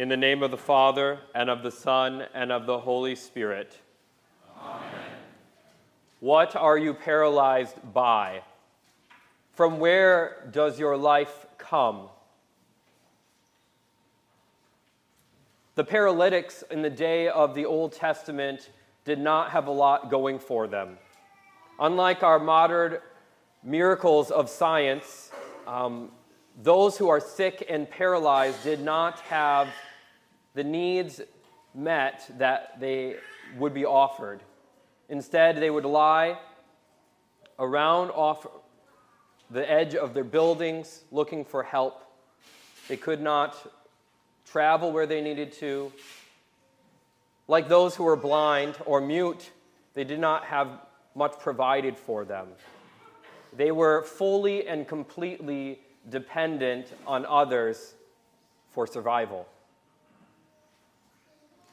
In the name of the Father, and of the Son, and of the Holy Spirit. Amen. What are you paralyzed by? From where does your life come? The paralytics in the day of the Old Testament did not have a lot going for them. Unlike our modern miracles of science, um, those who are sick and paralyzed did not have the needs met that they would be offered. Instead, they would lie around off the edge of their buildings looking for help. They could not travel where they needed to. Like those who were blind or mute, they did not have much provided for them. They were fully and completely dependent on others for survival.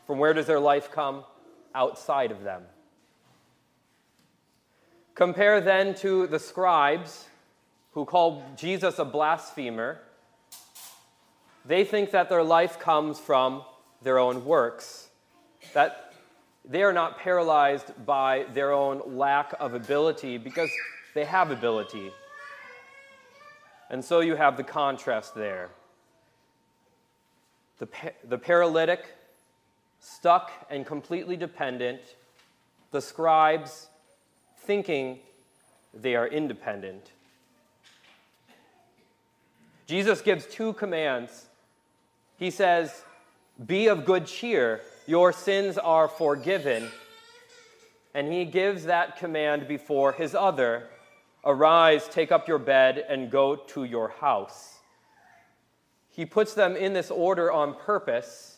From where does their life come? Outside of them. Compare then to the scribes who call Jesus a blasphemer. They think that their life comes from their own works, that they are not paralyzed by their own lack of ability because they have ability. And so you have the contrast there. The, the paralytic, stuck and completely dependent, the scribes thinking they are independent. Jesus gives two commands. He says, Be of good cheer, your sins are forgiven. And he gives that command before his other Arise, take up your bed, and go to your house. He puts them in this order on purpose,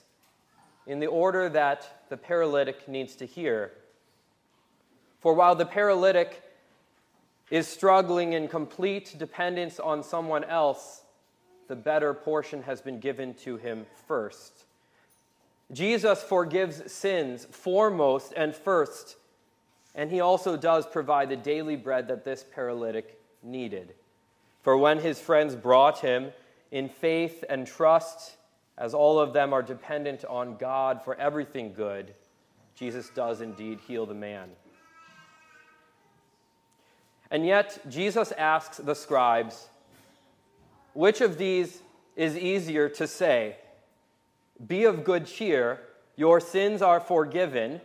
in the order that the paralytic needs to hear. For while the paralytic is struggling in complete dependence on someone else, the better portion has been given to him first. Jesus forgives sins foremost and first and he also does provide the daily bread that this paralytic needed. For when his friends brought him in faith and trust, as all of them are dependent on God for everything good, Jesus does indeed heal the man. And yet, Jesus asks the scribes, which of these is easier to say? Be of good cheer, your sins are forgiven,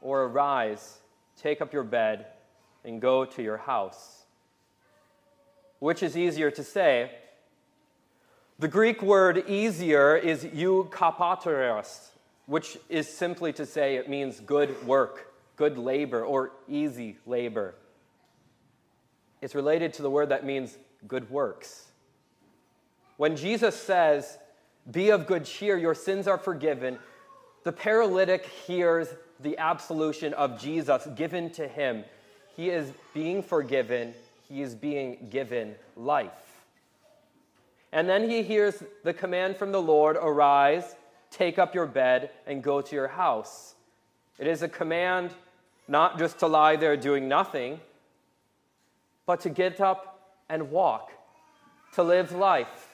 or arise Take up your bed and go to your house. Which is easier to say? The Greek word easier is eukapateros, which is simply to say it means good work, good labor, or easy labor. It's related to the word that means good works. When Jesus says, Be of good cheer, your sins are forgiven, the paralytic hears the absolution of Jesus given to him. He is being forgiven, he is being given life. And then he hears the command from the Lord arise, take up your bed, and go to your house. It is a command not just to lie there doing nothing, but to get up and walk, to live life.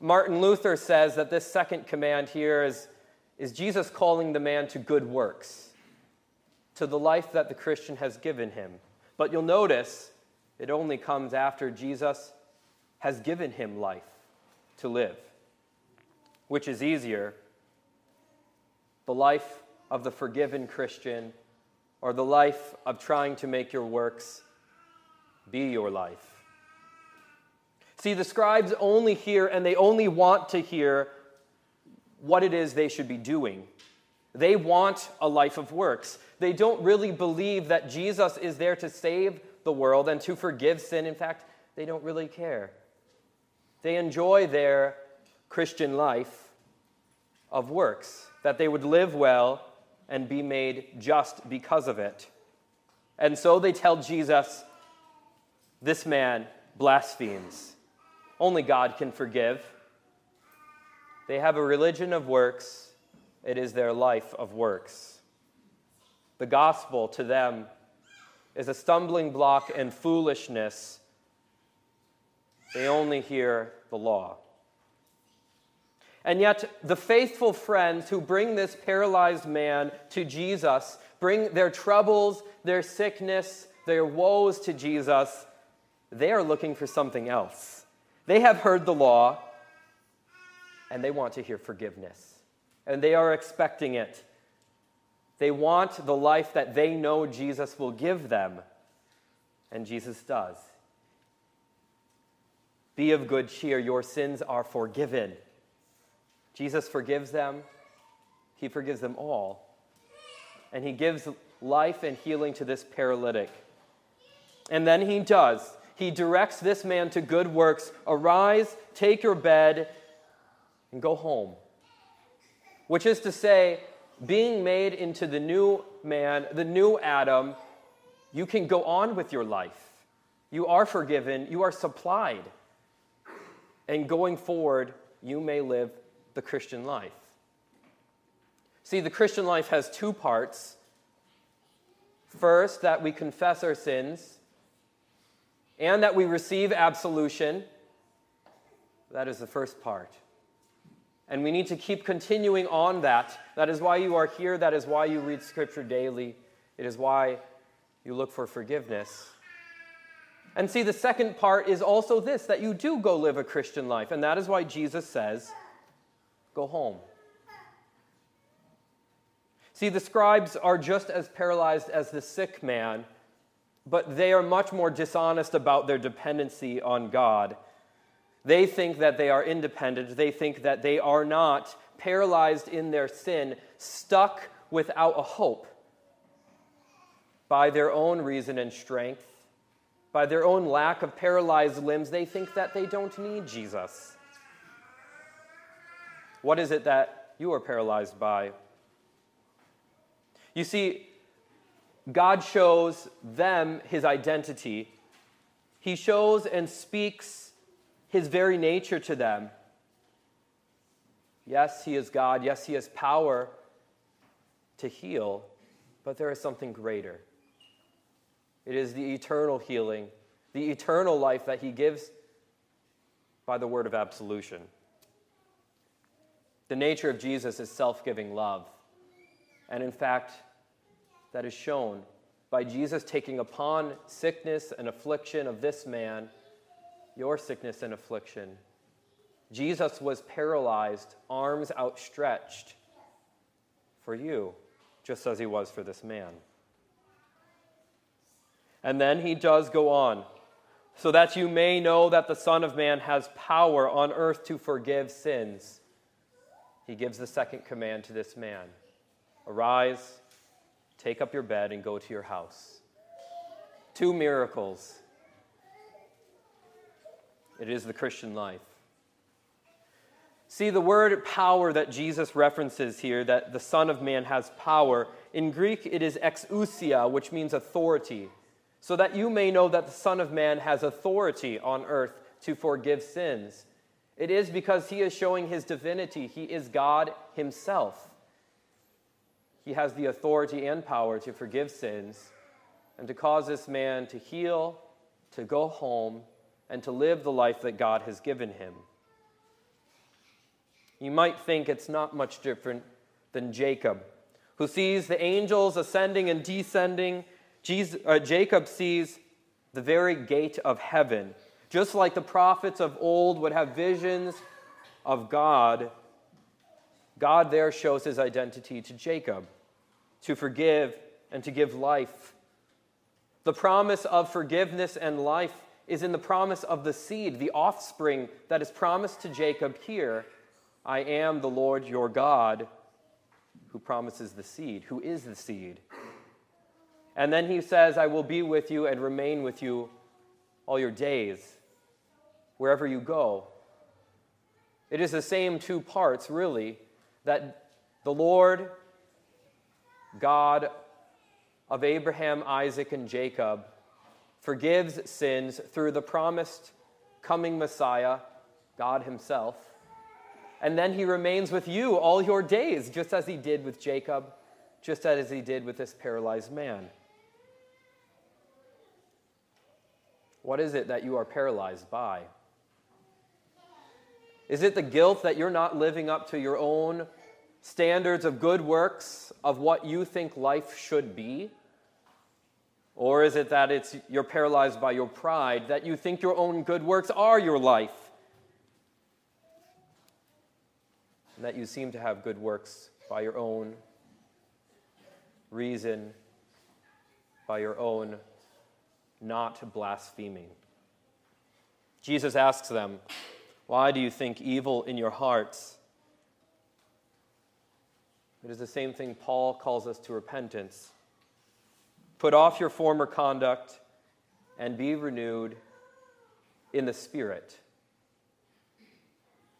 Martin Luther says that this second command here is is Jesus calling the man to good works, to the life that the Christian has given him. But you'll notice it only comes after Jesus has given him life to live. Which is easier, the life of the forgiven Christian or the life of trying to make your works be your life? See, the scribes only hear and they only want to hear what it is they should be doing. They want a life of works. They don't really believe that Jesus is there to save the world and to forgive sin. In fact, they don't really care. They enjoy their Christian life of works, that they would live well and be made just because of it. And so they tell Jesus, This man blasphemes. Only God can forgive. They have a religion of works, it is their life of works. The gospel to them is a stumbling block and foolishness. They only hear the law. And yet, the faithful friends who bring this paralyzed man to Jesus, bring their troubles, their sickness, their woes to Jesus, they are looking for something else. They have heard the law and they want to hear forgiveness. And they are expecting it. They want the life that they know Jesus will give them. And Jesus does. Be of good cheer, your sins are forgiven. Jesus forgives them, He forgives them all. And He gives life and healing to this paralytic. And then He does. He directs this man to good works. Arise, take your bed, and go home. Which is to say, being made into the new man, the new Adam, you can go on with your life. You are forgiven, you are supplied. And going forward, you may live the Christian life. See, the Christian life has two parts. First, that we confess our sins and that we receive absolution. That is the first part. And we need to keep continuing on that. That is why you are here. That is why you read Scripture daily. It is why you look for forgiveness. And see, the second part is also this that you do go live a Christian life. And that is why Jesus says, Go home. See, the scribes are just as paralyzed as the sick man, but they are much more dishonest about their dependency on God. They think that they are independent. They think that they are not paralyzed in their sin, stuck without a hope by their own reason and strength, by their own lack of paralyzed limbs. They think that they don't need Jesus. What is it that you are paralyzed by? You see, God shows them his identity. He shows and speaks his very nature to them. Yes, he is God. Yes, he has power to heal, but there is something greater. It is the eternal healing, the eternal life that he gives by the word of absolution. The nature of Jesus is self giving love. And in fact, that is shown by Jesus taking upon sickness and affliction of this man your sickness and affliction. Jesus was paralyzed, arms outstretched for you, just as he was for this man. And then he does go on, so that you may know that the Son of Man has power on earth to forgive sins. He gives the second command to this man Arise, take up your bed, and go to your house. Two miracles it is the Christian life. See, the word power that Jesus references here, that the Son of Man has power, in Greek it is exousia, which means authority. So that you may know that the Son of Man has authority on earth to forgive sins. It is because he is showing his divinity. He is God himself. He has the authority and power to forgive sins and to cause this man to heal, to go home, and to live the life that God has given him. You might think it's not much different than Jacob, who sees the angels ascending and descending. Jesus, uh, Jacob sees the very gate of heaven. Just like the prophets of old would have visions of God, God there shows his identity to Jacob to forgive and to give life. The promise of forgiveness and life is in the promise of the seed, the offspring that is promised to Jacob here. I am the Lord your God who promises the seed, who is the seed. And then he says, I will be with you and remain with you all your days, wherever you go. It is the same two parts, really, that the Lord, God of Abraham, Isaac, and Jacob, forgives sins through the promised coming Messiah, God Himself. And then He remains with you all your days, just as He did with Jacob, just as He did with this paralyzed man. What is it that you are paralyzed by? Is it the guilt that you're not living up to your own standards of good works, of what you think life should be? Or is it that it's, you're paralyzed by your pride, that you think your own good works are your life? And that you seem to have good works by your own reason, by your own not blaspheming. Jesus asks them, Why do you think evil in your hearts? It is the same thing Paul calls us to repentance. Put off your former conduct and be renewed in the Spirit.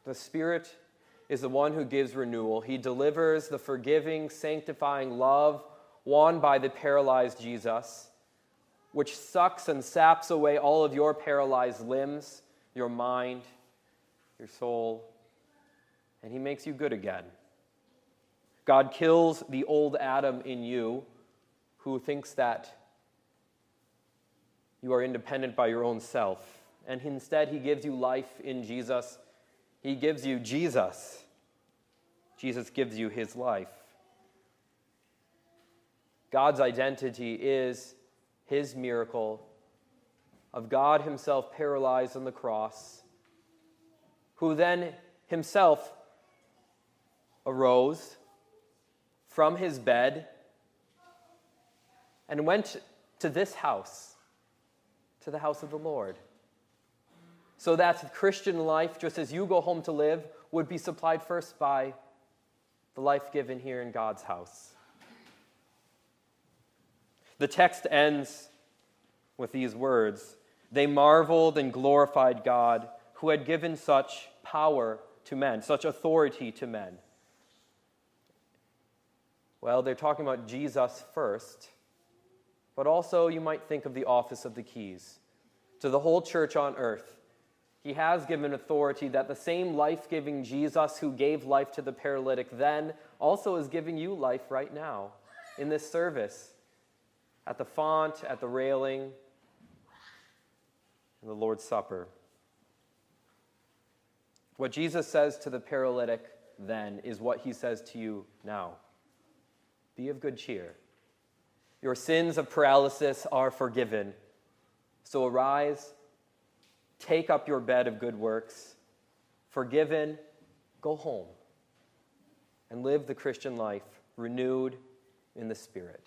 The Spirit is the one who gives renewal. He delivers the forgiving, sanctifying love won by the paralyzed Jesus, which sucks and saps away all of your paralyzed limbs, your mind, your soul, and He makes you good again. God kills the old Adam in you who thinks that you are independent by your own self. And instead, he gives you life in Jesus. He gives you Jesus. Jesus gives you his life. God's identity is his miracle of God himself paralyzed on the cross, who then himself arose from his bed and went to this house, to the house of the Lord. So that Christian life, just as you go home to live, would be supplied first by the life given here in God's house. The text ends with these words They marveled and glorified God who had given such power to men, such authority to men. Well, they're talking about Jesus first but also you might think of the office of the keys. To the whole church on earth, he has given authority that the same life giving Jesus who gave life to the paralytic then also is giving you life right now in this service, at the font, at the railing, in the Lord's Supper. What Jesus says to the paralytic then is what he says to you now Be of good cheer. Your sins of paralysis are forgiven. So arise, take up your bed of good works, forgiven, go home, and live the Christian life renewed in the Spirit.